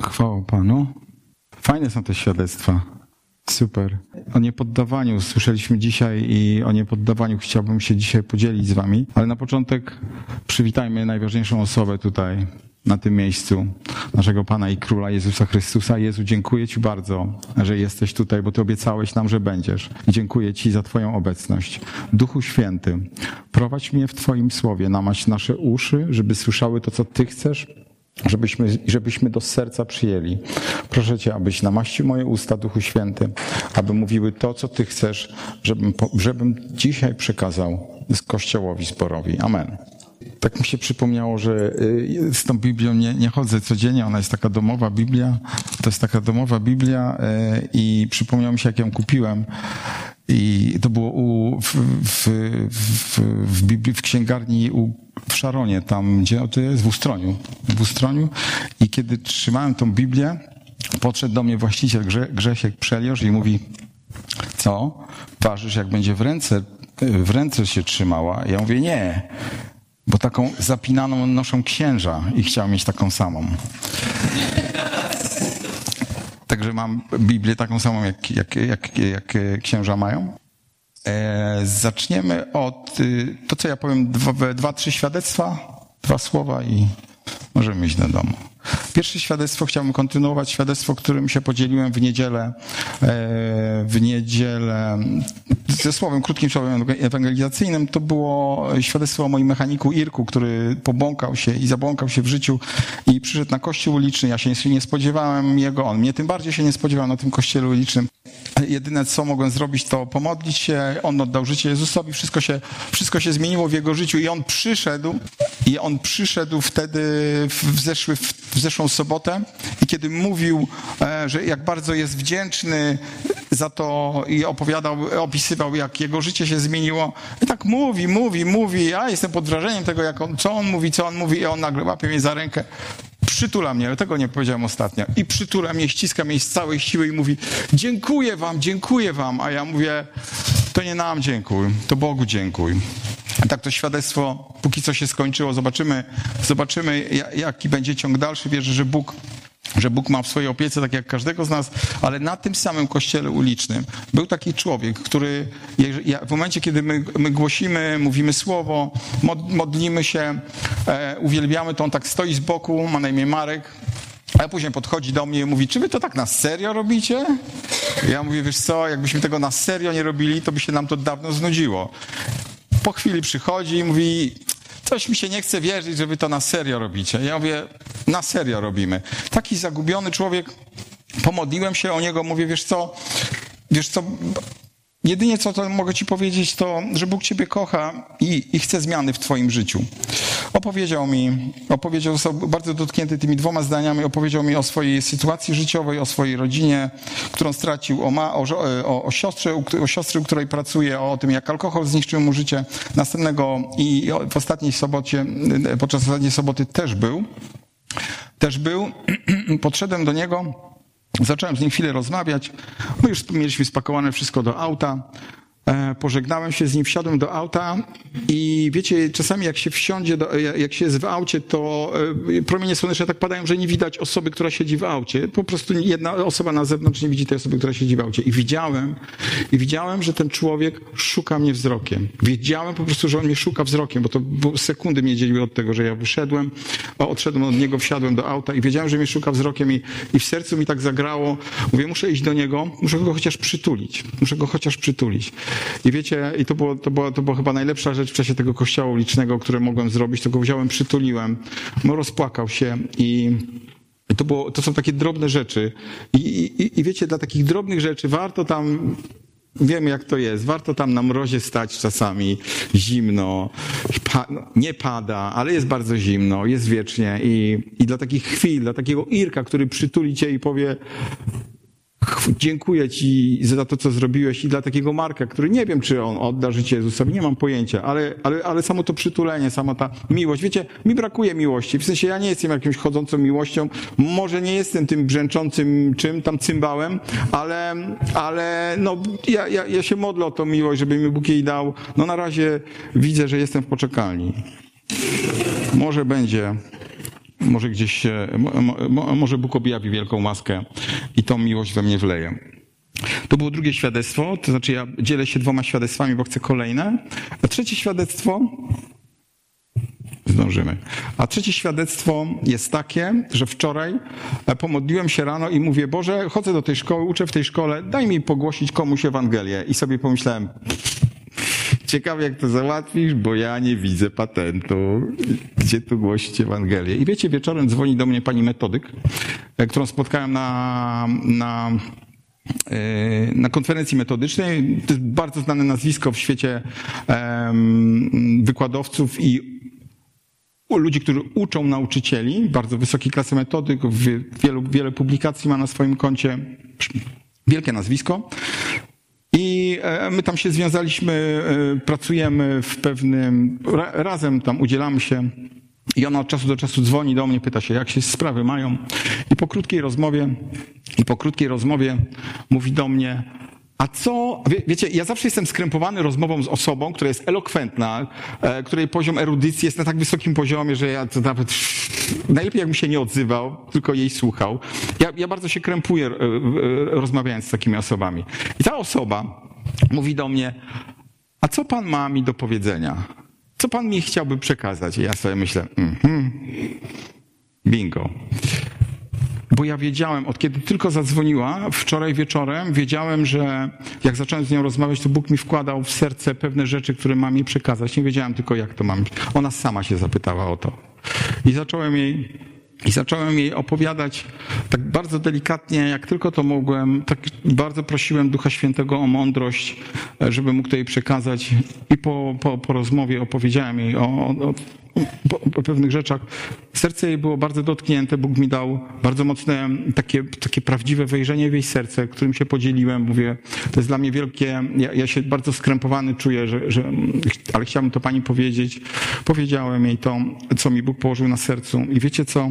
Chwała Panu. Fajne są te świadectwa. Super. O niepoddawaniu słyszeliśmy dzisiaj i o niepoddawaniu chciałbym się dzisiaj podzielić z Wami, ale na początek przywitajmy najważniejszą osobę tutaj, na tym miejscu, naszego Pana i Króla Jezusa Chrystusa. Jezu, dziękuję Ci bardzo, że jesteś tutaj, bo Ty obiecałeś nam, że będziesz. I dziękuję Ci za Twoją obecność. Duchu Święty, prowadź mnie w Twoim słowie, namać nasze uszy, żeby słyszały to, co Ty chcesz, żebyśmy, żebyśmy do serca przyjęli. Proszę Cię, abyś namaścił moje usta, Duchu Święty, aby mówiły to, co Ty chcesz, żebym, żebym dzisiaj przekazał Kościołowi zborowi. Amen. Tak mi się przypomniało, że y, z tą Biblią nie, nie chodzę codziennie, ona jest taka domowa Biblia, to jest taka domowa Biblia y, i przypomniało mi się, jak ją kupiłem. I to było u, w, w, w, w, Biblii, w księgarni u, w Szaronie, tam gdzie to jest, w Ustroniu. W Ustroniu. I kiedy trzymałem tą Biblię, podszedł do mnie właściciel Grze, Grzesiek Przeliosz i mówi, co? Ważysz, jak będzie w ręce, w ręce się trzymała? Ja mówię, nie, bo taką zapinaną noszą księża i chciał mieć taką samą. Także mam Biblię taką samą, jak, jak, jak, jak księża mają. E, zaczniemy od y, to, co ja powiem, dwa, dwa, trzy świadectwa, dwa słowa i możemy iść do domu. Pierwsze świadectwo chciałbym kontynuować, świadectwo, którym się podzieliłem w niedzielę, e, w niedzielę ze słowem, krótkim słowem ewangelizacyjnym. To było świadectwo o moim mechaniku Irku, który pobłąkał się i zabłąkał się w życiu i przyszedł na kościół uliczny. Ja się nie spodziewałem jego, on mnie tym bardziej się nie spodziewał na tym kościele ulicznym. Jedyne, co mogłem zrobić, to pomodlić się. On oddał życie Jezusowi, wszystko się, wszystko się zmieniło w jego życiu i on przyszedł, i on przyszedł wtedy w, zeszły, w zeszłą sobotę i kiedy mówił, e, że jak bardzo jest wdzięczny za to i opowiadał, opisywał, jak jego życie się zmieniło. I tak mówi, mówi, mówi. Ja jestem pod wrażeniem tego, jak on, co on mówi, co on mówi i on nagle łapie mnie za rękę przytula mnie, ale tego nie powiedziałem ostatnio. I przytula mnie, ściska mnie z całej siły i mówi, dziękuję wam, dziękuję wam. A ja mówię, to nie nam dziękuj, to Bogu dziękuj. A tak to świadectwo, póki co się skończyło, zobaczymy, zobaczymy jaki będzie ciąg dalszy. Wierzę, że Bóg że Bóg ma w swojej opiece, tak jak każdego z nas, ale na tym samym kościele ulicznym był taki człowiek, który w momencie, kiedy my, my głosimy, mówimy słowo, modlimy się, e, uwielbiamy, to on tak stoi z boku, ma na imię Marek, a później podchodzi do mnie i mówi, czy wy to tak na serio robicie? Ja mówię, wiesz co, jakbyśmy tego na serio nie robili, to by się nam to dawno znudziło. Po chwili przychodzi i mówi, coś mi się nie chce wierzyć, że wy to na serio robicie. Ja mówię, na serio robimy. Taki zagubiony człowiek, pomodliłem się o niego, mówię, wiesz co, wiesz co, Jedynie co to mogę Ci powiedzieć, to, że Bóg Ciebie kocha i, i, chce zmiany w Twoim życiu. Opowiedział mi, opowiedział, został bardzo dotknięty tymi dwoma zdaniami, opowiedział mi o swojej sytuacji życiowej, o swojej rodzinie, którą stracił, o, ma, o, o, o, siostrze, o siostry, u której pracuje, o tym, jak alkohol zniszczył mu życie. Następnego i w ostatniej sobocie, podczas ostatniej soboty też był. Też był. Podszedłem do niego Zacząłem z nim chwilę rozmawiać. My już mieliśmy spakowane wszystko do auta. E, pożegnałem się z nim, wsiadłem do auta i wiecie, czasami jak się wsiądzie, do, jak się jest w aucie, to e, promienie słoneczne tak padają, że nie widać osoby, która siedzi w aucie. Po prostu jedna osoba na zewnątrz nie widzi tej osoby, która siedzi w aucie. I widziałem, i widziałem, że ten człowiek szuka mnie wzrokiem. Wiedziałem po prostu, że on mnie szuka wzrokiem, bo to sekundy mnie dzieliły od tego, że ja wyszedłem, odszedłem od niego, wsiadłem do auta i wiedziałem, że mnie szuka wzrokiem i, i w sercu mi tak zagrało. Mówię, muszę iść do niego, muszę go chociaż przytulić. Muszę go chociaż przytulić. I wiecie, i to było, to było, to była chyba najlepsza rzecz w czasie tego kościoła ulicznego, które mogłem zrobić, to go wziąłem, przytuliłem, no rozpłakał się i to, było, to są takie drobne rzeczy. I, i, I wiecie, dla takich drobnych rzeczy warto tam Wiemy, jak to jest. Warto tam na mrozie stać czasami, zimno, pa, no, nie pada, ale jest bardzo zimno, jest wiecznie. I, I dla takich chwil, dla takiego Irka, który przytuli cię i powie, dziękuję Ci za to, co zrobiłeś i dla takiego Marka, który nie wiem, czy on odda życie Jezusowi, nie mam pojęcia, ale, ale, ale samo to przytulenie, sama ta miłość. Wiecie, mi brakuje miłości. W sensie ja nie jestem jakimś chodzącą miłością, może nie jestem tym brzęczącym czym, tam cymbałem, ale, ale no, ja, ja, ja się modlę o tą miłość, żeby mi Bóg jej dał. No na razie widzę, że jestem w poczekalni. Może będzie może gdzieś się, może Bóg objawi wielką łaskę i tą miłość we mnie wleje. To było drugie świadectwo, to znaczy ja dzielę się dwoma świadectwami, bo chcę kolejne. A trzecie świadectwo zdążymy. A trzecie świadectwo jest takie, że wczoraj e, pomodliłem się rano i mówię, Boże, chodzę do tej szkoły, uczę w tej szkole, daj mi pogłosić komuś Ewangelię. I sobie pomyślałem, ciekawe jak to załatwisz, bo ja nie widzę patentu, gdzie tu głosić Ewangelię. I wiecie, wieczorem dzwoni do mnie pani metodyk, e, którą spotkałem na, na e, na konferencji metodycznej. To jest bardzo znane nazwisko w świecie wykładowców i ludzi, którzy uczą nauczycieli, bardzo wysokiej klasy metodyk, wielu, wiele publikacji ma na swoim koncie, wielkie nazwisko. I e, my tam się związaliśmy, e, pracujemy w pewnym, razem tam udzielamy się. I ona od czasu do czasu dzwoni do mnie, pyta się, jak się sprawy mają. I po krótkiej rozmowie, i po krótkiej rozmowie mówi do mnie, a co, wie, wiecie, ja zawsze jestem skrępowany rozmową z osobą, która jest elokwentna, e, której poziom erudycji jest na tak wysokim poziomie, że ja to nawet najlepiej jakbym się nie odzywał, tylko jej słuchał. Ja, ja bardzo się krępuję e, e, rozmawiając z takimi osobami. I ta osoba mówi do mnie, a co pan ma mi do powiedzenia? Co pan mi chciałby przekazać? I ja sobie myślę, mm bingo. Bo ja wiedziałem, od kiedy tylko zadzwoniła, wczoraj wieczorem, wiedziałem, że jak zacząłem z nią rozmawiać, to Bóg mi wkładał w serce pewne rzeczy, które mam jej przekazać. Nie wiedziałem tylko, jak to mam. Ona sama się zapytała o to. I zacząłem jej i zacząłem jej opowiadać tak bardzo delikatnie, jak tylko to mogłem. Tak bardzo prosiłem Ducha Świętego o mądrość, żeby mógł to jej przekazać. I po, po, po rozmowie opowiedziałem jej o, o, o, pewnych rzeczach. Serce jej było bardzo dotknięte. Bóg mi dał bardzo mocne, takie, takie prawdziwe wejrzenie w jej serce, którym się podzieliłem. Mówię, to jest dla mnie wielkie, ja, ja się bardzo skrępowany czuję, że, że, ale chciałbym to pani powiedzieć. Powiedziałem jej to, co mi Bóg położył na sercu. I wiecie co?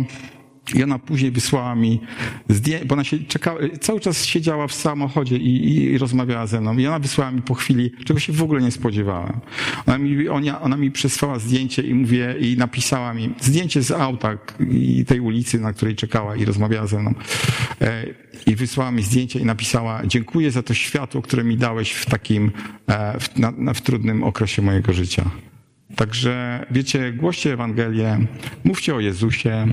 I ona później wysłała mi zdjęcie, bo ona się czekała, cały czas siedziała w samochodzie i, i, rozmawiała ze mną. I ona wysłała mi po chwili, czego się w ogóle nie spodziewałem. Ona mi, ona, ona mi przesłała zdjęcie i mówię, i napisała mi zdjęcie z auta i tej ulicy, na której czekała i rozmawiała ze mną. E, I wysłała mi zdjęcie i napisała, dziękuję za to światło, które mi dałeś w takim, e, w, na, na, w trudnym okresie mojego życia. Także wiecie, głoście Ewangelię, mówcie o Jezusie,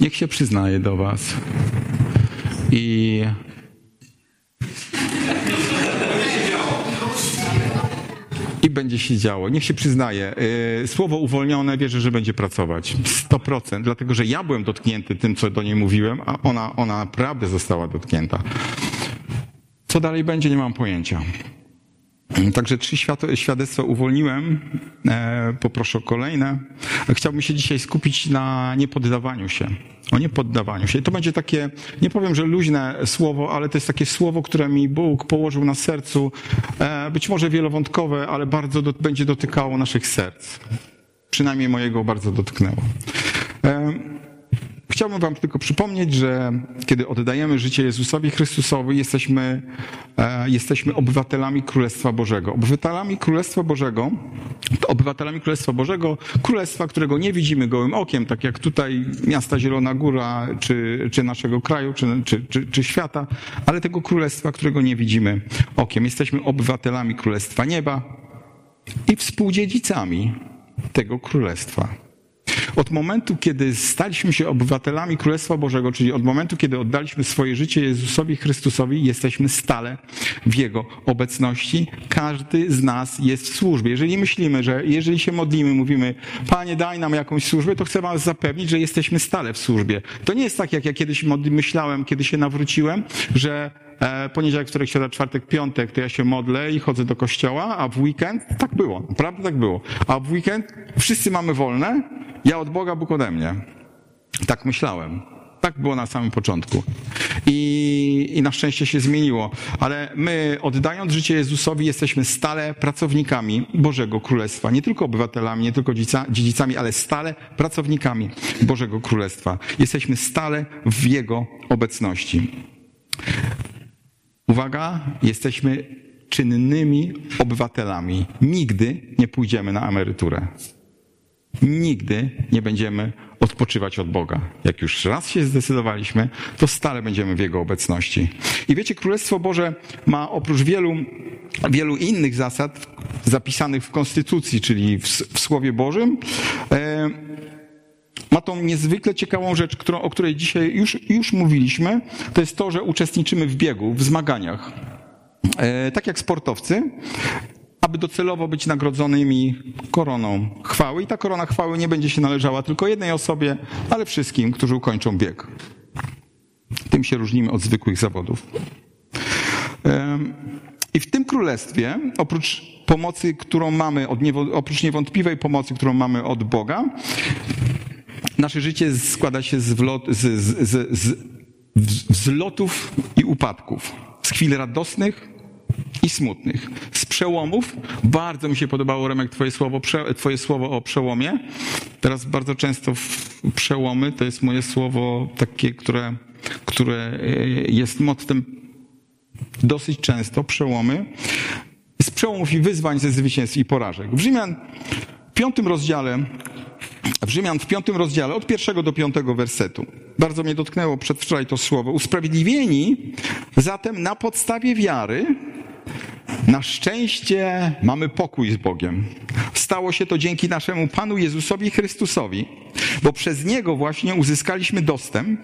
niech się przyznaje do Was. I i będzie się działo. Niech się przyznaje. Y, słowo uwolnione wierzę, że będzie pracować. 100%. Dlatego, że ja byłem dotknięty tym, co do niej mówiłem, a ona, ona naprawdę została dotknięta. Co dalej będzie, nie mam pojęcia. Także trzy świadectwa uwolniłem. E, poproszę o kolejne. Chciałbym się dzisiaj skupić na niepoddawaniu się. O niepoddawaniu się. I to będzie takie, nie powiem, że luźne słowo, ale to jest takie słowo, które mi Bóg położył na sercu. E, być może wielowątkowe, ale bardzo do, będzie dotykało naszych serc. Przynajmniej mojego bardzo dotknęło. Chciałbym Wam tylko przypomnieć, że kiedy oddajemy życie Jezusowi Chrystusowi, jesteśmy, e, jesteśmy obywatelami Królestwa Bożego. Obywatelami Królestwa Bożego, obywatelami Królestwa Bożego, Królestwa, którego nie widzimy gołym okiem, tak jak tutaj miasta Zielona Góra, czy, czy naszego kraju, czy, czy, czy, czy świata, ale tego Królestwa, którego nie widzimy okiem. Jesteśmy obywatelami Królestwa Nieba i współdziedzicami tego Królestwa. Od momentu, kiedy staliśmy się obywatelami Królestwa Bożego, czyli od momentu, kiedy oddaliśmy swoje życie Jezusowi Chrystusowi, jesteśmy stale w Jego obecności. Każdy z nas jest w służbie. Jeżeli myślimy, że jeżeli się modlimy, mówimy, Panie, daj nam jakąś służbę, to chcę Was zapewnić, że jesteśmy stale w służbie. To nie jest tak, jak ja kiedyś myślałem, kiedy się nawróciłem, że poniedziałek, wtorek, środa, czwartek, piątek, to ja się modlę i chodzę do kościoła, a w weekend tak było, naprawdę tak było. A w weekend wszyscy mamy wolne, ja od Boga, Bóg ode mnie. Tak myślałem. Tak było na samym początku. I, I na szczęście się zmieniło. Ale my, oddając życie Jezusowi, jesteśmy stale pracownikami Bożego Królestwa. Nie tylko obywatelami, nie tylko dziedzicami, ale stale pracownikami Bożego Królestwa. Jesteśmy stale w Jego obecności. Uwaga, jesteśmy czynnymi obywatelami. Nigdy nie pójdziemy na emeryturę. Nigdy nie będziemy odpoczywać od Boga. Jak już raz się zdecydowaliśmy, to stale będziemy w Jego obecności. I wiecie, Królestwo Boże ma oprócz wielu, wielu innych zasad zapisanych w Konstytucji, czyli w, w Słowie Bożym, e, ma tą niezwykle ciekawą rzecz, którą, o której dzisiaj już, już mówiliśmy. To jest to, że uczestniczymy w biegu, w zmaganiach. E, tak jak sportowcy, aby docelowo być nagrodzonymi koroną chwały. I ta korona chwały nie będzie się należała tylko jednej osobie, ale wszystkim, którzy ukończą bieg. Tym się różnimy od zwykłych zawodów. I w tym królestwie, oprócz pomocy, którą mamy, od oprócz niewątpliwej pomocy, którą mamy od Boga, nasze życie składa się z, wlot, z, z, z, z i upadków. Z chwil radosnych i smutnych. Z przełomów. Bardzo mi się podobało, Remek, twoje słowo, twoje słowo o przełomie. Teraz bardzo często przełomy to jest moje słowo takie, które, które e, jest mottem dosyć często, przełomy. Z przełomów i wyzwań, ze zwycięstw i porażek. W Rzymian w piątym rozdziale w Rzymian w piątym rozdziale, od pierwszego do piątego wersetu. Bardzo mnie dotknęło przedwczoraj to słowo. Usprawiedliwieni zatem na podstawie wiary, na szczęście mamy pokój z Bogiem. Stało się to dzięki naszemu Panu Jezusowi Chrystusowi, bo przez Niego właśnie uzyskaliśmy dostęp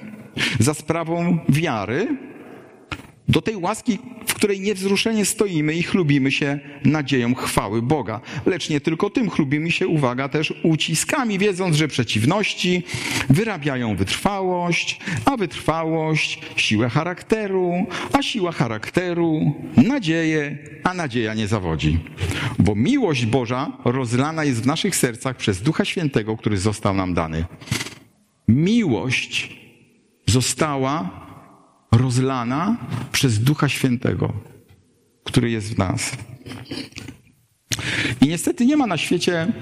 za sprawą wiary do tej łaski, w której niewzruszenie stoimy i chlubimy się nadzieją chwały Boga. Lecz nie tylko tym chlubimy się, uwaga, też uciskami, wiedząc, że przeciwności wyrabiają wytrwałość, a wytrwałość siłę charakteru, a siła charakteru nadzieję, a nadzieja nie zawodzi. Bo miłość Boża rozlana jest w naszych sercach przez Ducha Świętego, który został nam dany. Miłość została rozlana przez Ducha Świętego, który jest w nas. I niestety nie ma na świecie,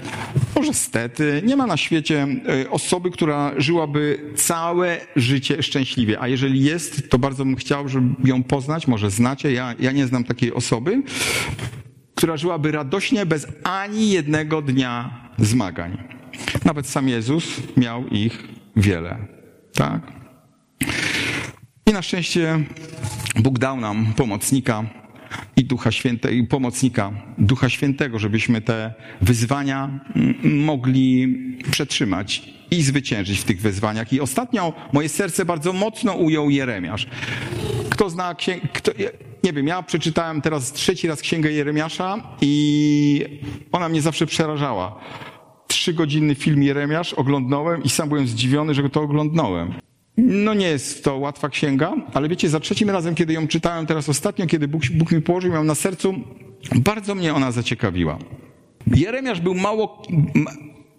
może stety, nie ma na świecie e, osoby, która żyłaby całe życie szczęśliwie. A jeżeli jest, to bardzo bym chciał, żeby ją poznać, może znacie, ja, ja nie znam takiej osoby, która żyłaby radośnie bez ani jednego dnia zmagań. Nawet sam Jezus miał ich wiele. Tak? I na szczęście Bóg dał nam pomocnika i Ducha Świętego, i pomocnika Ducha Świętego, żebyśmy te wyzwania mogli przetrzymać i zwyciężyć w tych wyzwaniach. I ostatnio moje serce bardzo mocno ujął Jeremiasz. Kto zna kto, nie wiem, ja przeczytałem teraz trzeci raz księgę Jeremiasza i ona mnie zawsze przerażała. Trzygodzinny film Jeremiasz oglądnąłem i sam byłem zdziwiony, że to oglądnąłem. No nie jest to łatwa księga, ale wiecie, za trzecim razem, kiedy ją czytałem teraz ostatnio, kiedy Bóg, Bóg mi położył ją na sercu, bardzo mnie ona zaciekawiła. Jeremiasz był mało,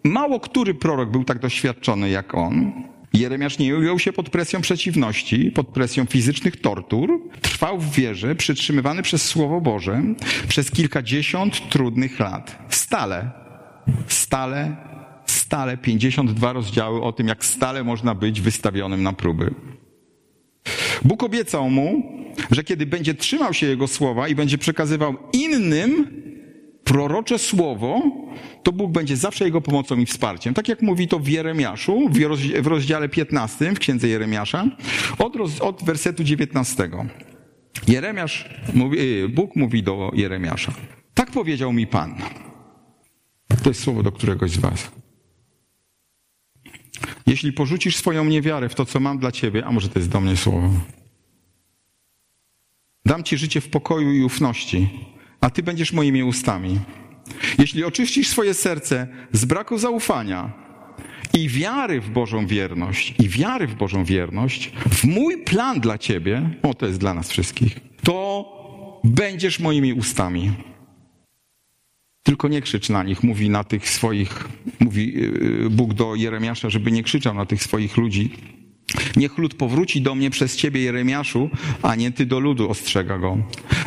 mało który prorok był tak doświadczony jak on. Jeremiasz nie ujął się pod presją przeciwności, pod presją fizycznych tortur. Trwał w wierze, przytrzymywany przez Słowo Boże przez kilkadziesiąt trudnych lat. Stale, stale stale 52 rozdziały o tym, jak stale można być wystawionym na próby. Bóg obiecał mu, że kiedy będzie trzymał się jego słowa i będzie przekazywał innym prorocze słowo, to Bóg będzie zawsze jego pomocą i wsparciem. Tak jak mówi to w Jeremiaszu, w rozdziale 15 w księdze Jeremiasza, od, roz, od wersetu 19. Jeremiasz, mówi, y, Bóg mówi do Jeremiasza. Tak powiedział mi Pan. To jest słowo do któregoś z was. Jeśli porzucisz swoją niewiarę w to, co mam dla ciebie, a może to jest do mnie słowo, dam ci życie w pokoju i ufności, a ty będziesz moimi ustami. Jeśli oczyścisz swoje serce z braku zaufania i wiary w Bożą wierność, i wiary w Bożą wierność, w mój plan dla ciebie, o to jest dla nas wszystkich, to będziesz moimi ustami. Tylko nie krzycz na nich, mówi na tych swoich, mówi y, Bóg do Jeremiasza, żeby nie krzyczał na tych swoich ludzi. Niech lud powróci do mnie przez ciebie, Jeremiaszu, a nie ty do ludu, ostrzega go.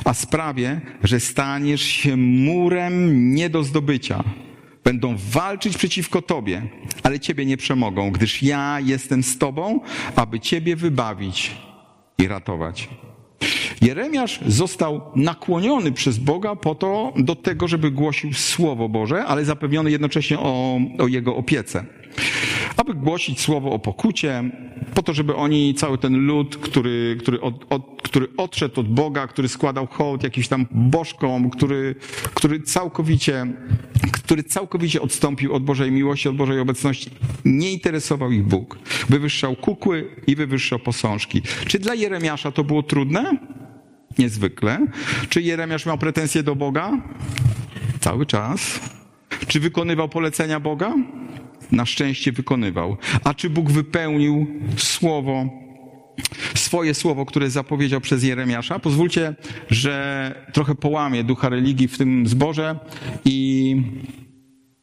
A sprawię, że staniesz się murem nie do zdobycia. Będą walczyć przeciwko tobie, ale ciebie nie przemogą, gdyż ja jestem z tobą, aby ciebie wybawić i ratować. Jeremiasz został nakłoniony przez Boga po to, do tego, żeby głosił Słowo Boże, ale zapewniony jednocześnie o, o jego opiece. Aby głosić słowo o pokucie, po to, żeby oni, cały ten lud, który, który, od, od, który odszedł od Boga, który składał hołd jakimś tam bożkom, który, który całkowicie, który całkowicie odstąpił od Bożej miłości, od Bożej obecności, nie interesował ich Bóg. Wywyższał kukły i wywyższał posążki. Czy dla Jeremiasza to było trudne? Niezwykle. Czy Jeremiasz miał pretensje do Boga? Cały czas. Czy wykonywał polecenia Boga? Na szczęście wykonywał. A czy Bóg wypełnił słowo, swoje słowo, które zapowiedział przez Jeremiasza? Pozwólcie, że trochę połamię ducha religii w tym zborze i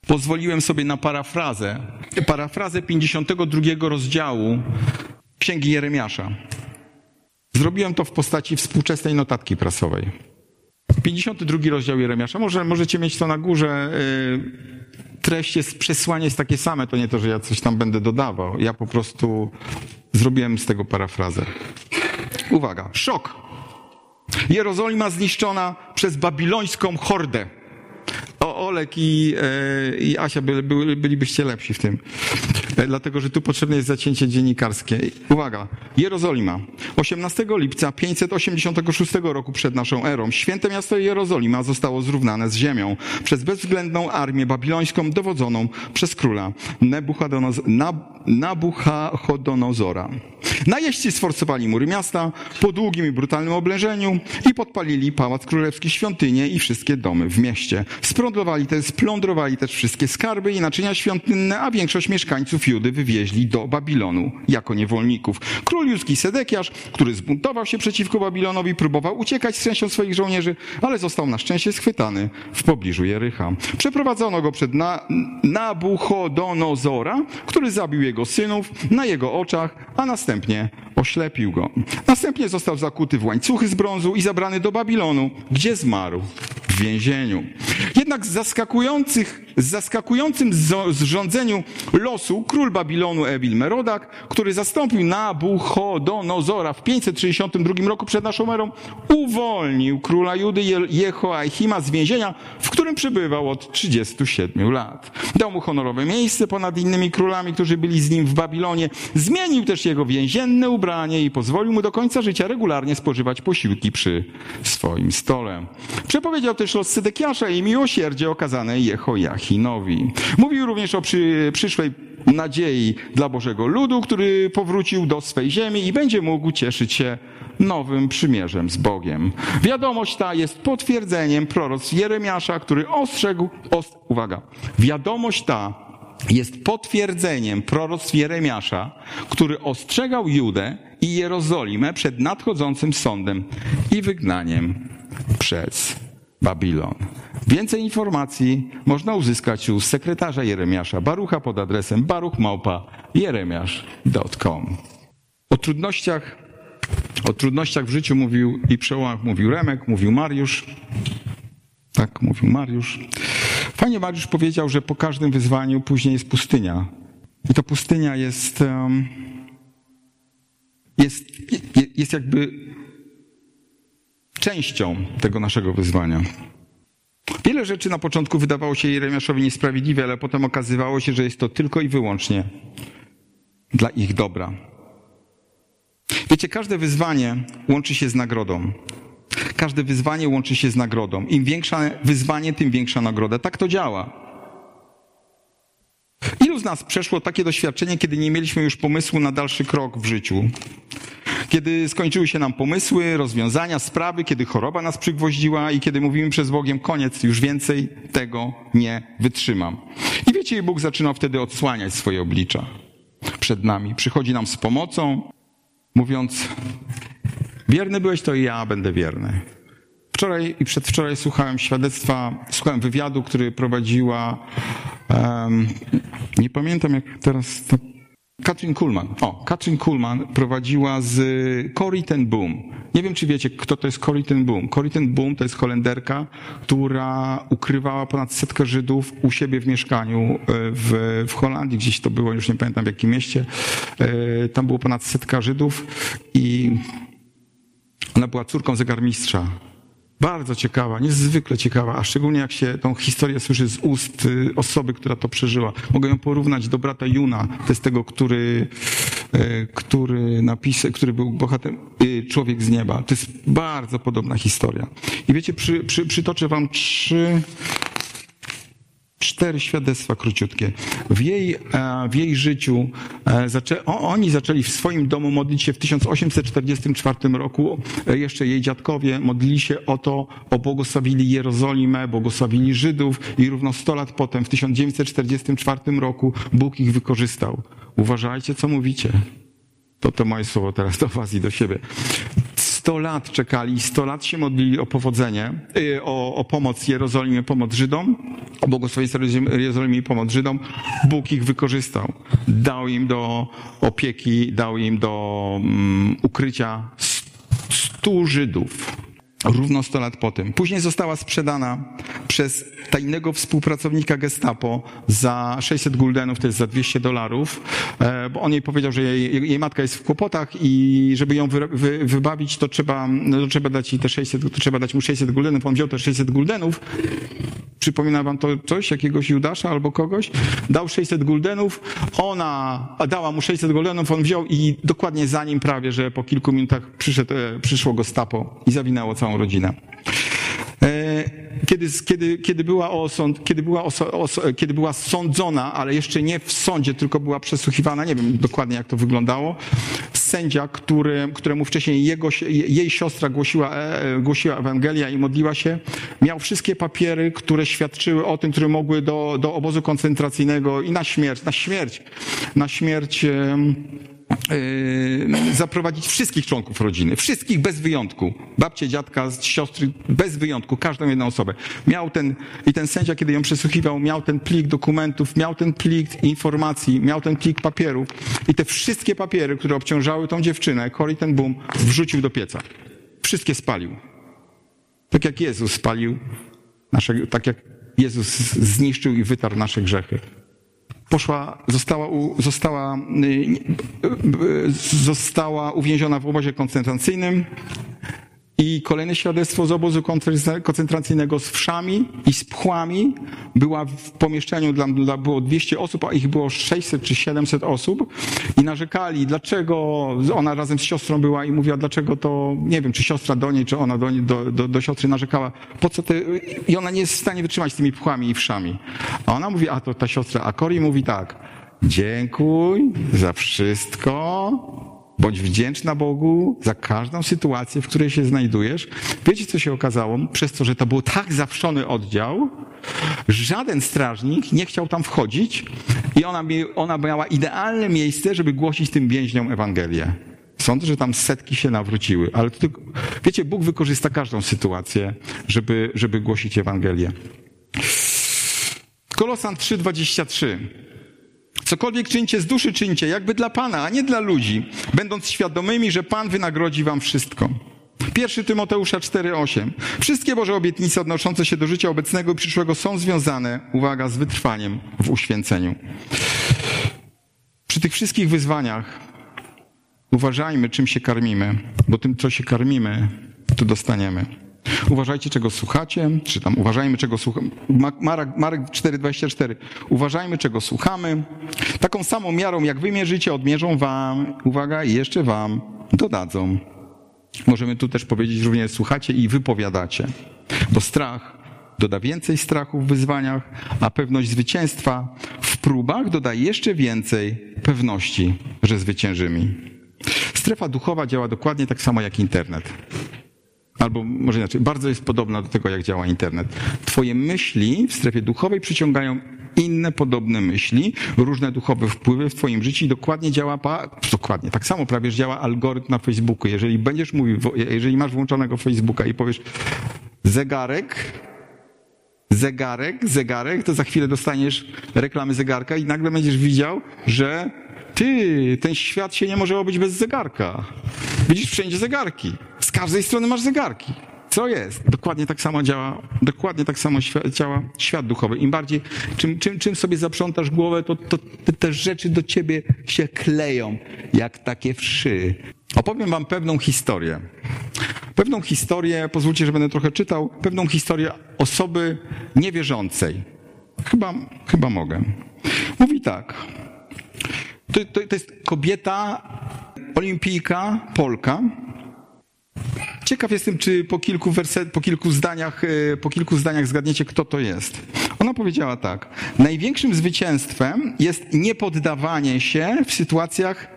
pozwoliłem sobie na parafrazę. Parafrazę 52 rozdziału Księgi Jeremiasza. Zrobiłem to w postaci współczesnej notatki prasowej. 52 rozdział Jeremiasza. Może, możecie mieć to na górze. Treść jest, przesłanie jest takie same. To nie to, że ja coś tam będę dodawał. Ja po prostu zrobiłem z tego parafrazę. Uwaga. Szok. Jerozolima zniszczona przez babilońską hordę. O, Olek i, e, i Asia by, by, bylibyście lepsi w tym. E, dlatego, że tu potrzebne jest zacięcie dziennikarskie. Uwaga. Jerozolima. 18 lipca 586 roku przed naszą erą święte miasto Jerozolima zostało zrównane z ziemią przez bezwzględną armię babilońską dowodzoną przez króla Nabuchodonozora. Najeźdźcy sforsowali mury miasta po długim i brutalnym oblężeniu i podpalili pałac królewski, świątynię i wszystkie domy w mieście. Splądrowali też, splądrowali też wszystkie skarby i naczynia świątynne, a większość mieszkańców Judy wywieźli do Babilonu jako niewolników. Król Judzki Sedekiasz, który zbuntował się przeciwko Babilonowi, próbował uciekać z częścią swoich żołnierzy, ale został na szczęście schwytany w pobliżu Jericha. Przeprowadzono go przed na, Nabuchodonozora, który zabił jego synów na jego oczach, a następnie oślepił go. Następnie został zakuty w łańcuchy z brązu i zabrany do Babilonu, gdzie zmarł więzieniu. Jednak z zaskakujących, z zaskakującym zrządzeniu losu król Babilonu Ebil Merodak, który zastąpił Nabuchodonozora w 562 roku przed naszą erą, uwolnił króla Judy Jehoachima z więzienia, w którym przebywał od 37 lat. Dał mu honorowe miejsce ponad innymi królami, którzy byli z nim w Babilonie. Zmienił też jego więzienne ubranie i pozwolił mu do końca życia regularnie spożywać posiłki przy swoim stole. Przepowiedział też los Sydekiasza i miłosierdzie okazane Jehoiachinowi. Mówił również o przy, przyszłej nadziei dla Bożego ludu, który powrócił do swej ziemi i będzie mógł cieszyć się nowym przymierzem z Bogiem. Wiadomość ta jest potwierdzeniem proroc Jeremiasza, który ostrzegł, ost, uwaga, wiadomość ta jest potwierdzeniem proroc Jeremiasza, który ostrzegał Judę i Jerozolimę przed nadchodzącym sądem i wygnaniem przez Babilon. Więcej informacji można uzyskać u sekretarza Jeremiasza Barucha pod adresem baruchmałpa.jeremiasz.com. O trudnościach, o trudnościach w życiu mówił i przełomach mówił Remek, mówił Mariusz. Tak, mówił Mariusz. Fajnie Mariusz powiedział, że po każdym wyzwaniu później jest pustynia. I to pustynia jest, jest, jest jakby częścią tego naszego wyzwania. Wiele rzeczy na początku wydawało się Jeremiaszowi niesprawiedliwe, ale potem okazywało się, że jest to tylko i wyłącznie dla ich dobra. Wiecie, każde wyzwanie łączy się z nagrodą. Każde wyzwanie łączy się z nagrodą. Im większe wyzwanie, tym większa nagroda. Tak to działa. Ilu z nas przeszło takie doświadczenie, kiedy nie mieliśmy już pomysłu na dalszy krok w życiu? Kiedy skończyły się nam pomysły, rozwiązania, sprawy, kiedy choroba nas przygwoździła i kiedy mówimy przez Bogiem, koniec, już więcej tego nie wytrzymam. I wiecie, Bóg zaczyna wtedy odsłaniać swoje oblicza przed nami. Przychodzi nam z pomocą, mówiąc, wierny byłeś, to i ja będę wierny. Wczoraj i przedwczoraj słuchałem świadectwa, słuchałem wywiadu, który prowadziła, um, nie pamiętam jak teraz to Katrin Kuhlman. O, Katrin Kuhlman prowadziła z Corrie ten Boom. Nie wiem, czy wiecie, kto to jest Corrie ten Boom. Corrie ten Boom to jest Holenderka, która ukrywała ponad setkę Żydów u siebie w mieszkaniu e, w, w Holandii. Gdzieś to było, już nie pamiętam w jakim mieście. E, tam było ponad setka Żydów i ona była córką zegarmistrza Bardzo ciekawa, niezwykle ciekawa, a szczególnie jak się tą historię słyszy z ust y, osoby, która to przeżyła. Mogę ją porównać do brata Juna, to jest tego, który, y, który napisał, który był bohaterem, y, człowiek z nieba. To jest bardzo podobna historia. I wiecie, przy, przy, przytoczę wam trzy, Cztery świadectwa króciutkie. W jej, e, w jej życiu e, zaczę, oni zaczęli w swoim domu modlić się w 1844 roku. E, jeszcze jej dziadkowie modlili się o to, obłogosławili Jerozolimę, błogosławili Żydów i równo 100 lat potem, w 1944 roku, Bóg ich wykorzystał. Uważajcie, co mówicie. To to moje słowo teraz do was i do siebie. 100 lat czekali, 100 lat się modlili o powodzenie, y, o, o pomoc Jerozolimie, pomoc Żydom, o błogosławieństwo Jerozolimie i pomoc Żydom. Bóg ich wykorzystał. Dał im do opieki, dał im do um, ukrycia stu Żydów równo 100 lat po tym. Później została sprzedana przez tajnego współpracownika gestapo za 600 guldenów, to jest za 200 dolarów, e, bo on jej powiedział, że jej, jej matka jest w kłopotach i żeby ją wy, wy, wybawić, to trzeba, no, trzeba dać jej te 600, to trzeba dać mu 600 guldenów. On wziął te 600 guldenów. Przypomina wam to coś, jakiegoś Judasza albo kogoś? Dał 600 guldenów, ona dała mu 600 guldenów, on wziął i dokładnie za nim prawie, że po kilku minutach przyszedł, e, przyszło gestapo i zawinęło całą rodzinę. E, kiedy, kiedy, kiedy, była osąd, kiedy, była oso, oso, kiedy była sądzona, ale jeszcze nie w sądzie, tylko była przesłuchiwana, nie wiem dokładnie jak to wyglądało, sędzia, który, któremu wcześniej jego, jej siostra głosiła, e, głosiła Ewangelia i modliła się, miał wszystkie papiery, które świadczyły o tym, które mogły do, do obozu koncentracyjnego i na śmierć, na śmierć, na śmierć zaprowadzić wszystkich członków rodziny. Wszystkich bez wyjątku. Babcie, dziadka, siostry, bez wyjątku. Każdą jedną osobę. Miał ten, i ten sędzia, kiedy ją przesłuchiwał, miał ten plik dokumentów, miał ten plik informacji, miał ten plik papieru. I te wszystkie papiery, które obciążały tą dziewczynę, Cory ten boom, wrzucił do pieca. Wszystkie spalił. Tak jak Jezus spalił nasze, tak jak Jezus zniszczył i wytarł nasze grzechy poszła, została, została, y, y, została uwięziona w obozie koncentracyjnym i kolejne świadectwo z obozu koncentracyjnego z wszami i z pchłami. Była w pomieszczeniu, dla, dla, było 200 osób, a ich było 600 czy 700 osób i narzekali, dlaczego ona razem z siostrą była i mówiła, dlaczego to, nie wiem, czy siostra do niej, czy ona do, do, do, do siostry narzekała, po co te, i ona nie jest w stanie wytrzymać z tymi pchłami i wszami. A ona mówi, a to ta siostra, a Cory mówi tak, dziękuj za wszystko, Bądź wdzięczna Bogu za każdą sytuację, w której się znajdujesz. Wiecie, co się okazało? Przez to, że to był tak zawszony oddział, żaden strażnik nie chciał tam wchodzić i ona, ona miała idealne miejsce, żeby głosić tym więźniom Ewangelię. Sądzę, że tam setki się nawróciły, ale to, wiecie, Bóg wykorzysta każdą sytuację, żeby, żeby głosić Ewangelię. Kolosan 3,23. Cokolwiek czyńcie z duszy czyńcie, jakby dla Pana, a nie dla ludzi, będąc świadomymi, że Pan wynagrodzi wam wszystko. Pierwszy Tymoteusza 4:8. Wszystkie Boże obietnice odnoszące się do życia obecnego i przyszłego są związane, uwaga, z wytrwaniem w uświęceniu. Przy tych wszystkich wyzwaniach uważajmy, czym się karmimy, bo tym, co się karmimy, to dostaniemy. Uważajcie, czego słuchacie, czy tam uważajmy, czego słuchamy. Marek, Marek 4,24. Uważajmy, czego słuchamy. Taką samą miarą, jak wy mierzycie, odmierzą wam, uwaga, jeszcze wam dodadzą. Możemy tu też powiedzieć również, słuchacie i wypowiadacie. Bo strach doda więcej strachu w wyzwaniach, a pewność zwycięstwa w próbach doda jeszcze więcej pewności, że zwyciężymy. Strefa duchowa działa dokładnie tak samo jak internet. Albo może inaczej, bardzo jest podobna do tego, jak działa internet. Twoje myśli w strefie duchowej przyciągają inne podobne myśli, różne duchowe wpływy w Twoim życiu i dokładnie działa, dokładnie, tak samo prawie działa algorytm na Facebooku. Jeżeli będziesz mówił, jeżeli masz włączonego Facebooka i powiesz zegarek, zegarek, zegarek, to za chwilę dostaniesz reklamy zegarka i nagle będziesz widział, że ty, ten świat się nie może obyć bez zegarka. Widzisz wszędzie zegarki. Z każdej strony masz zegarki. Co jest? Dokładnie tak samo działa, dokładnie tak samo działa świat duchowy. Im bardziej, czym, czym, czym sobie zaprzątasz głowę, to, to te, te rzeczy do ciebie się kleją, jak takie wszy. Opowiem wam pewną historię. pewną historię, pozwólcie, że będę trochę czytał, pewną historię osoby niewierzącej. Chyba, chyba mogę. Mówi tak. To, to, to jest kobieta, olimpijka, Polka. Ciekaw jestem, czy po kilku, werset, po kilku zdaniach, e, po kilku zdaniach zgadniecie, kto to jest. Ona powiedziała tak. Największym zwycięstwem jest niepoddawanie się w sytuacjach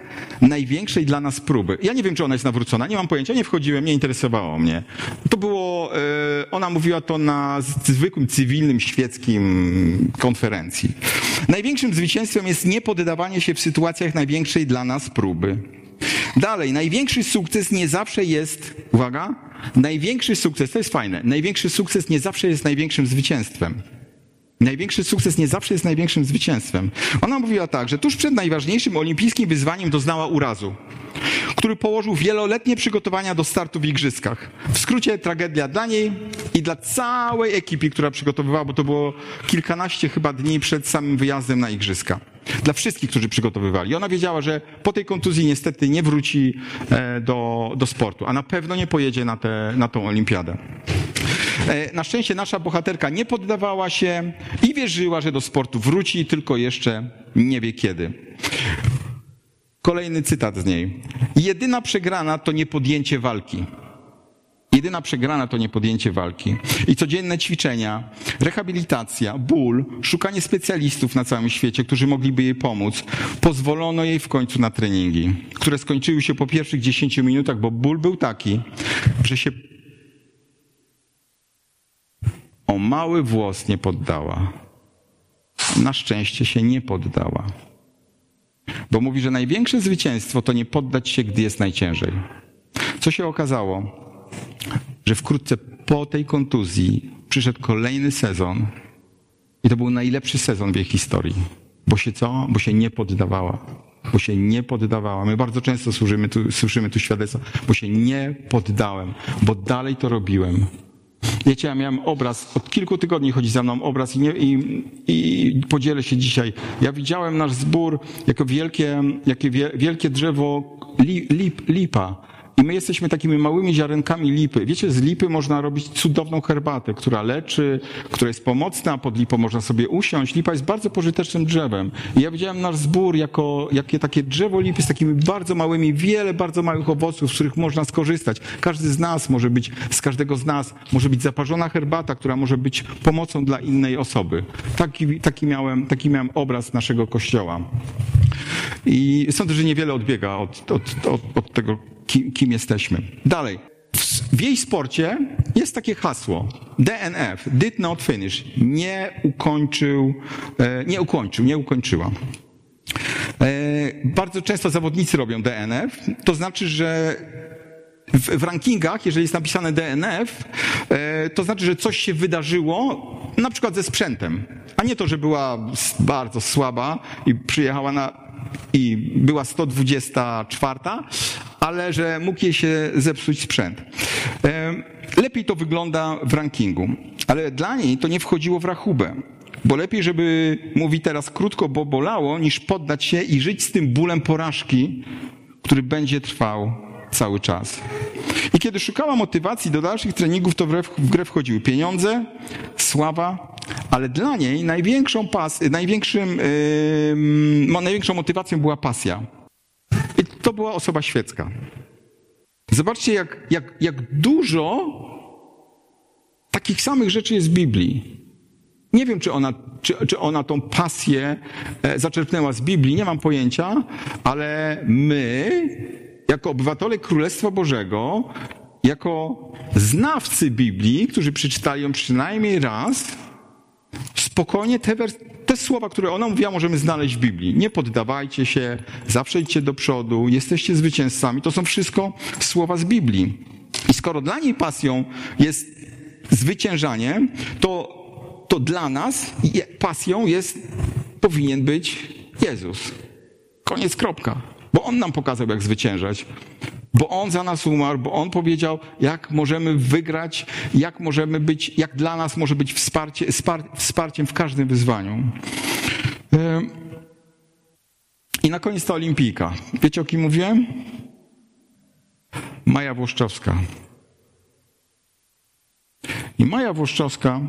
największej dla nas próby. Ja nie wiem, czy ona jest nawrócona, nie mam pojęcia, nie wchodziłem, nie interesowało mnie. To było, e, ona mówiła to na zwykłym, cywilnym, świeckim konferencji. Największym zwycięstwem jest niepoddawanie się w sytuacjach największej dla nas próby. Dalej, największy sukces nie zawsze jest, uwaga, największy sukces, to jest fajne, największy sukces nie zawsze jest największym zwycięstwem. Największy sukces nie zawsze jest największym zwycięstwem. Ona mówiła tak, że tuż przed najważniejszym olimpijskim wyzwaniem doznała urazu, który położył wieloletnie przygotowania do startu w igrzyskach. W skrócie tragedia dla niej i dla całej ekipy, która przygotowywała, bo to było kilkanaście chyba dni przed samym wyjazdem na igrzyska. Dla wszystkich, którzy przygotowywali. Ona wiedziała, że po tej kontuzji niestety nie wróci e, do, do sportu, a na pewno nie pojedzie na, tę na tą olimpiadę. E, na szczęście nasza bohaterka nie poddawała się i wierzyła, że do sportu wróci, tylko jeszcze nie wie kiedy. Kolejny cytat z niej. Jedyna przegrana to niepodjęcie walki. Jedyna przegrana to niepodjęcie walki. I codzienne ćwiczenia, rehabilitacja, ból, szukanie specjalistów na całym świecie, którzy mogliby jej pomóc. Pozwolono jej w końcu na treningi, które skończyły się po pierwszych 10 minutach, bo ból był taki, że się o mały włos nie poddała. Na szczęście się nie poddała. Bo mówi, że największe zwycięstwo to nie poddać się, gdy jest najciężej. Co się okazało? Że wkrótce po tej kontuzji przyszedł kolejny sezon i to był najlepszy sezon w jej historii. Bo się co? Bo się nie poddawała. Bo się nie poddawała. My bardzo często słyszymy tu, słyszymy tu świadectwo, bo się nie poddałem, bo dalej to robiłem. Wiecie, ja miałem obraz, od kilku tygodni chodzi za mną obraz i, nie, i, i podzielę się dzisiaj. Ja widziałem nasz zbór jako wielkie, jakie wielkie drzewo lip, lipa. I my jesteśmy takimi małymi ziarenkami lipy. Wiecie, z lipy można robić cudowną herbatę, która leczy, która jest pomocna, pod lipą można sobie usiąść. Lipa jest bardzo pożytecznym drzewem. I ja widziałem nasz zbór jako jakie takie drzewo lipy z takimi bardzo małymi, wiele bardzo małych owoców, z których można skorzystać. Każdy z nas może być, z każdego z nas może być zaparzona herbata, która może być pomocą dla innej osoby. Taki, taki, miałem, taki miałem obraz naszego kościoła. I sądzę, że niewiele odbiega od, od, od, od tego kim, kim jesteśmy. Dalej. W jej sporcie jest takie hasło. DNF, did not finish. Nie ukończył, e, nie ukończył, nie ukończyła. E, bardzo często zawodnicy robią DNF. To znaczy, że w, w, rankingach, jeżeli jest napisane DNF, e, to znaczy, że coś się wydarzyło, na przykład ze sprzętem. A nie to, że była bardzo słaba i przyjechała na, i była 124, ale że mógł jej się zepsuć sprzęt. Lepiej to wygląda w rankingu, ale dla niej to nie wchodziło w rachubę. Bo lepiej, żeby, mówi teraz krótko, bo bolało, niż poddać się i żyć z tym bólem porażki, który będzie trwał cały czas. I kiedy szukała motywacji do dalszych treningów, to w grę wchodziły pieniądze, sława, ale dla niej największą, pas, największym, yy, największą motywacją była pasja. I to była osoba świecka. Zobaczcie, jak, jak, jak dużo takich samych rzeczy jest w Biblii. Nie wiem, czy ona, czy, czy ona tą pasję e, zaczerpnęła z Biblii, nie mam pojęcia, ale my, jako obywatele Królestwa Bożego, jako znawcy Biblii, którzy przeczytali ją przynajmniej raz, spokojnie te, te słowa, które ona mówiła, możemy znaleźć w Biblii. Nie poddawajcie się, zawsze idźcie do przodu, jesteście zwycięzcami. To są wszystko słowa z Biblii. I skoro dla niej pasją jest zwyciężanie, to, to dla nas pasją jest, powinien być Jezus. Koniec, kropka. Bo On nam pokazał, jak zwyciężać bo On za nas umarł, bo On powiedział, jak możemy wygrać, jak możemy być, jak dla nas może być wsparcie, wsparciem w każdym wyzwaniu. I na koniec ta olimpijka. Wiecie o kim mówiłem? Maja Włoszczowska. Maja Włoszczowska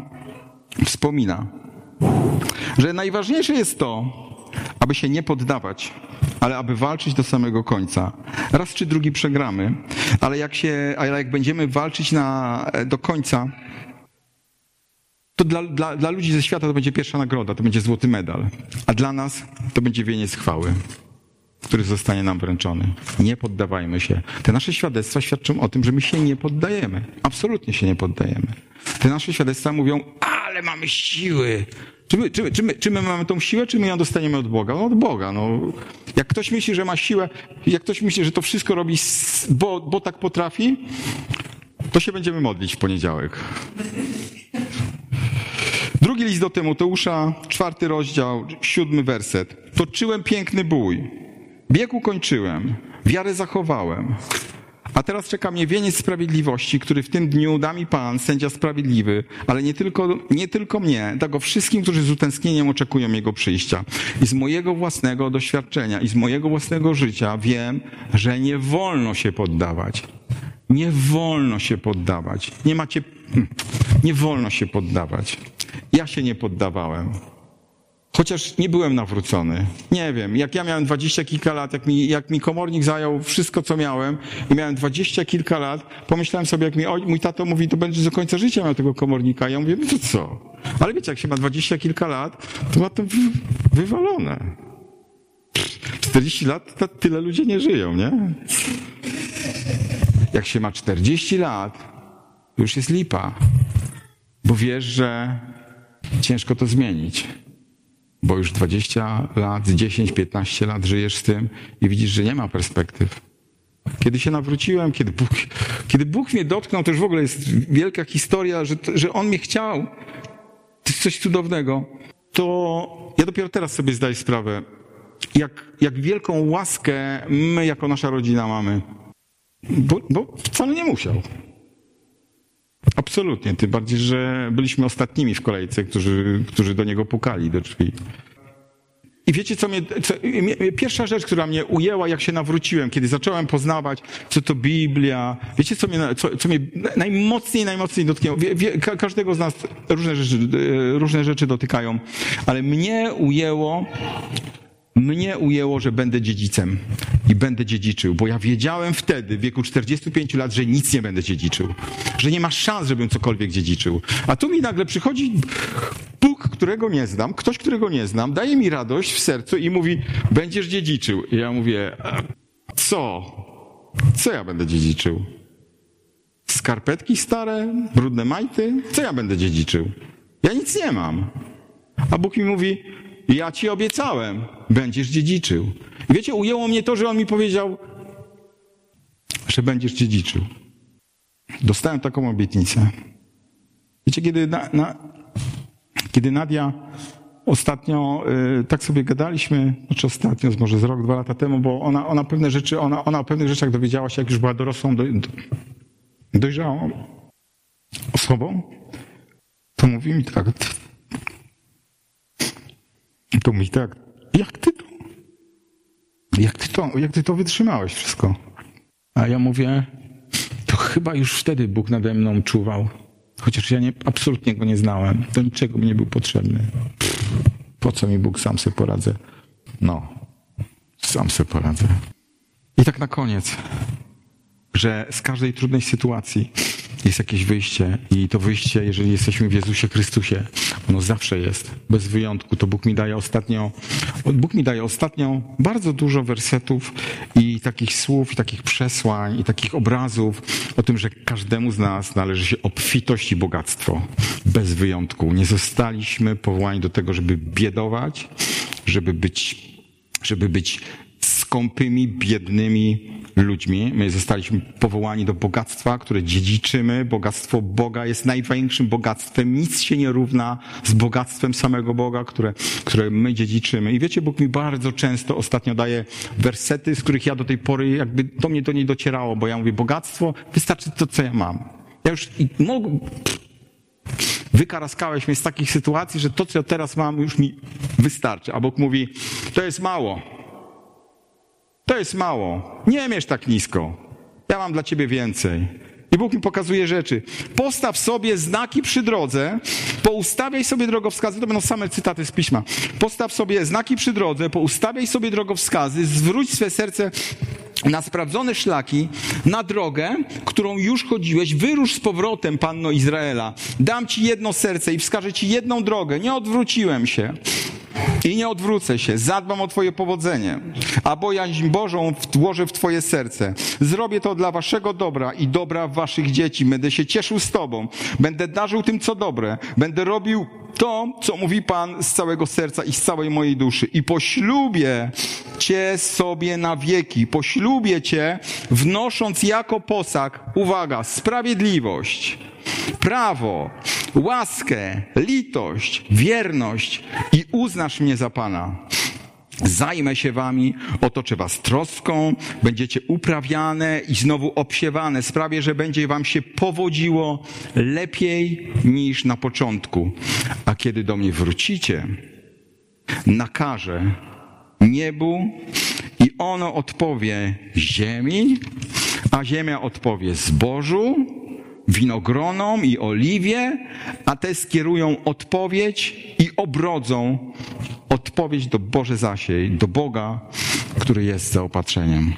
wspomina, że najważniejsze jest to, aby się nie poddawać, ale aby walczyć do samego końca. Raz czy drugi przegramy, ale jak, się, ale jak będziemy walczyć na, do końca, to dla, dla, dla ludzi ze świata to będzie pierwsza nagroda, to będzie złoty medal, a dla nas to będzie wieniec chwały który zostanie nam wręczony. Nie poddawajmy się. Te nasze świadectwa świadczą o tym, że my się nie poddajemy. Absolutnie się nie poddajemy. Te nasze świadectwa mówią, ale mamy siły. Czy my, czy, czy, my, czy my mamy tą siłę, czy my ją dostaniemy od Boga? No od Boga. No. Jak ktoś myśli, że ma siłę, jak ktoś myśli, że to wszystko robi, bo, bo tak potrafi, to się będziemy modlić w poniedziałek. Drugi list do Tymoteusza, czwarty rozdział, siódmy werset. Toczyłem piękny bój. Bieg ukończyłem. Wiarę zachowałem. A teraz czeka mnie wieniec sprawiedliwości, który w tym dniu da mi Pan, sędzia sprawiedliwy, ale nie tylko, nie tylko mnie, go wszystkim, którzy z utęsknieniem oczekują Jego przyjścia. I z mojego własnego doświadczenia i z mojego własnego życia wiem, że nie wolno się poddawać. Nie wolno się poddawać. Nie macie, hmm, nie wolno się poddawać. Ja się nie poddawałem. Chociaż nie byłem nawrócony. Nie wiem, jak ja miałem dwadzieścia kilka lat, jak mi, jak mi komornik zajął wszystko, co miałem i miałem dwadzieścia kilka lat, pomyślałem sobie, jak mi oj, mój tato mówi, to będziesz do końca życia miał tego komornika. Ja mówię, no to co? Ale wiecie, jak się ma dwadzieścia kilka lat, to ma to wywalone. 40 lat, to tyle ludzie nie żyją, nie? Jak się ma 40 lat, już jest lipa. Bo wiesz, że ciężko to zmienić bo już 20 lat, 10, 15 lat żyjesz z tym i widzisz, że nie ma perspektyw. Kiedy się nawróciłem, kiedy Bóg, kiedy Bóg mnie dotknął, to już w ogóle jest wielka historia, że, że On mnie chciał. To jest coś cudownego. To ja dopiero teraz sobie zdaję sprawę, jak, jak wielką łaskę my jako nasza rodzina mamy. Bo, bo wcale nie musiał. Absolutnie, tym bardziej, że byliśmy ostatnimi w kolejce, którzy, którzy do niego pukali do drzwi. I wiecie, co mnie, co, pierwsza rzecz, która mnie ujęła, jak się nawróciłem, kiedy zacząłem poznawać, co to Biblia, wiecie, co mnie, co, co mnie najmocniej, najmocniej dotknęło. Wie, wie, każdego z nas różne rzeczy, różne rzeczy dotykają, ale mnie ujęło mnie ujęło, że będę dziedzicem i będę dziedziczył, bo ja wiedziałem wtedy, w wieku 45 lat, że nic nie będę dziedziczył, że nie ma szans, żebym cokolwiek dziedziczył. A tu mi nagle przychodzi Bóg, którego nie znam, ktoś, którego nie znam, daje mi radość w sercu i mówi, będziesz dziedziczył. I ja mówię, co? Co ja będę dziedziczył? Skarpetki stare, brudne majty? Co ja będę dziedziczył? Ja nic nie mam. A Bóg mi mówi, ja ci obiecałem, będziesz dziedziczył. Wiecie, ujęło mnie to, że on mi powiedział, że będziesz dziedziczył. Dostałem taką obietnicę. Wiecie, kiedy, na, na, kiedy Nadia ostatnio, y, tak sobie gadaliśmy, znaczy ostatnio, może z rok, dwa lata temu, bo ona, ona pewne rzeczy, ona, ona o pewnych rzeczach dowiedziała się, jak już była dorosłą, do, do, dojrzałą osobą, to mówi mi tak, to mówi tak, jak ty to, jak ty to, jak ty to wytrzymałeś wszystko? A ja mówię, to chyba już wtedy Bóg nade mną czuwał. Chociaż ja nie, absolutnie go nie znałem. Do niczego mi nie był potrzebny. Po co mi Bóg, sam sobie poradzę? No, sam sobie poradzę. I tak na koniec, że z każdej trudnej sytuacji jest jakieś wyjście i to wyjście, jeżeli jesteśmy w Jezusie Chrystusie, ono zawsze jest, bez wyjątku. To Bóg mi daje ostatnio, Bóg mi daje ostatnio bardzo dużo wersetów i takich słów, i takich przesłań, i takich obrazów o tym, że każdemu z nas należy się obfitość i bogactwo. Bez wyjątku. Nie zostaliśmy powołani do tego, żeby biedować, żeby być, żeby być skąpymi, biednymi ludźmi. My zostaliśmy powołani do bogactwa, które dziedziczymy. Bogactwo Boga jest największym bogactwem. Nic się nie równa z bogactwem samego Boga, które, które my dziedziczymy. I wiecie, Bóg mi bardzo często ostatnio daje wersety, z których ja do tej pory jakby do mnie to nie docierało, bo ja mówię, bogactwo, wystarczy to, co ja mam. Ja już mogę, wykaraskałeś mnie z takich sytuacji, że to, co ja teraz mam, już mi wystarczy. A Bóg mówi, to jest mało. To jest mało. Nie mierz tak nisko. Ja mam dla ciebie więcej. I Bóg mi pokazuje rzeczy. Postaw sobie znaki przy drodze, poustawiaj sobie drogowskazy, to będą same cytaty z piśma. Postaw sobie znaki przy drodze, poustawiaj sobie drogowskazy, zwróć swe serce na sprawdzone szlaki, na drogę, którą już chodziłeś, wyrusz z powrotem, Panno Izraela. Dam ci jedno serce i wskażę ci jedną drogę. Nie odwróciłem się. I nie odwrócę się, zadbam o Twoje powodzenie, a bojaźń Bożą włożę w Twoje serce. Zrobię to dla Waszego dobra i dobra Waszych dzieci. Będę się cieszył z Tobą, będę darzył tym, co dobre, będę robił to, co mówi Pan z całego serca i z całej mojej duszy. I poślubię Cię sobie na wieki. Poślubię Cię, wnosząc jako posag, uwaga, sprawiedliwość, prawo, łaskę, litość, wierność i uznasz mnie za Pana. Zajmę się wami, otoczę was troską, będziecie uprawiane i znowu obsiewane. Sprawię, że będzie wam się powodziło lepiej niż na początku. A kiedy do mnie wrócicie, nakażę niebu i ono odpowie ziemi, a ziemia odpowie zbożu, winogronom i oliwie, a te skierują odpowiedź i obrodzą odpowiedź do Boże Zasiej, do Boga, który jest zaopatrzeniem.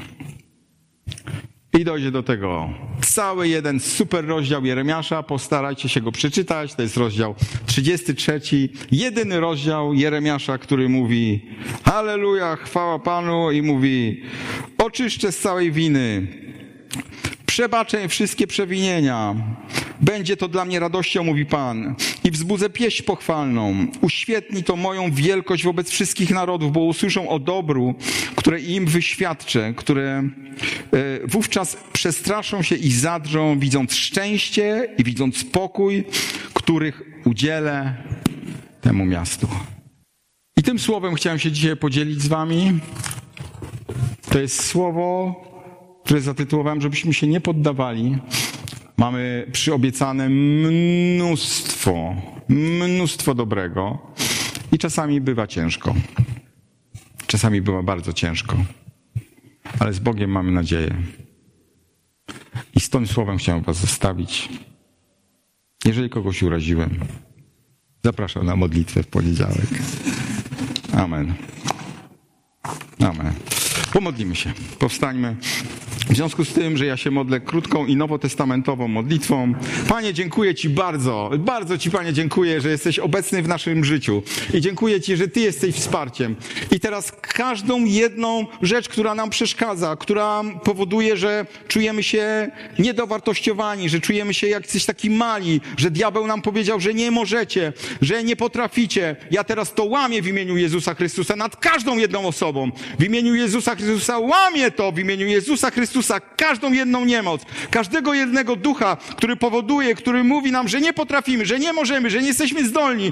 I dojdzie do tego cały jeden super rozdział Jeremiasza, postarajcie się go przeczytać, to jest rozdział 33, jedyny rozdział Jeremiasza, który mówi Halleluja, chwała Panu i mówi oczyszczę z całej winy, przebaczę wszystkie przewinienia. Będzie to dla mnie radością, mówi Pan, i wzbudzę pieśń pochwalną. Uświetni to moją wielkość wobec wszystkich narodów, bo usłyszą o dobru, które im wyświadczę, które e, wówczas przestraszą się i zadrżą, widząc szczęście i widząc spokój, których udzielę temu miastu. I tym słowem chciałem się dzisiaj podzielić z Wami. To jest słowo, które zatytułowałem, żebyśmy się nie poddawali. Mamy przyobiecane mnóstwo, mnóstwo dobrego i czasami bywa ciężko. Czasami bywa bardzo ciężko. Ale z Bogiem mamy nadzieję. I z tym słowem chciałem Was zostawić. Jeżeli kogoś uraziłem, zapraszam na modlitwę w poniedziałek. Amen. Amen. Pomodlimy się. Powstańmy. W związku z tym, że ja się modlę krótką i nowotestamentową modlitwą, Panie, dziękuję Ci bardzo, bardzo Ci, Panie, dziękuję, że jesteś obecny w naszym życiu. I dziękuję Ci, że Ty jesteś wsparciem. I teraz każdą jedną rzecz, która nam przeszkadza, która powoduje, że czujemy się niedowartościowani, że czujemy się jak coś taki mali, że diabeł nam powiedział, że nie możecie, że nie potraficie. Ja teraz to łamię w imieniu Jezusa Chrystusa nad każdą jedną osobą. W imieniu Jezusa Chrystusa łamię to w imieniu Jezusa Chrystusa każdą jedną niemoc, każdego jednego ducha, który powoduje, który mówi nam, że nie potrafimy, że nie możemy, że nie jesteśmy zdolni.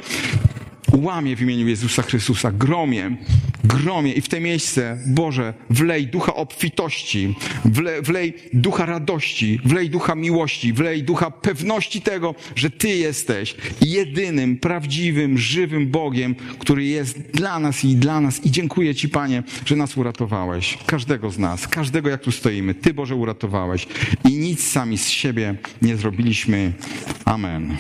Łamie w imieniu Jezusa Chrystusa, gromie, gromie i w te miejsce, Boże, wlej ducha obfitości, wlej, wlej ducha radości, wlej ducha miłości, wlej ducha pewności tego, że Ty jesteś jedynym, prawdziwym, żywym Bogiem, który jest dla nas i dla nas. I dziękuję Ci, Panie, że nas uratowałeś. Każdego z nas, każdego jak tu stoimy. Ty, Boże, uratowałeś. I nic sami z siebie nie zrobiliśmy. Amen.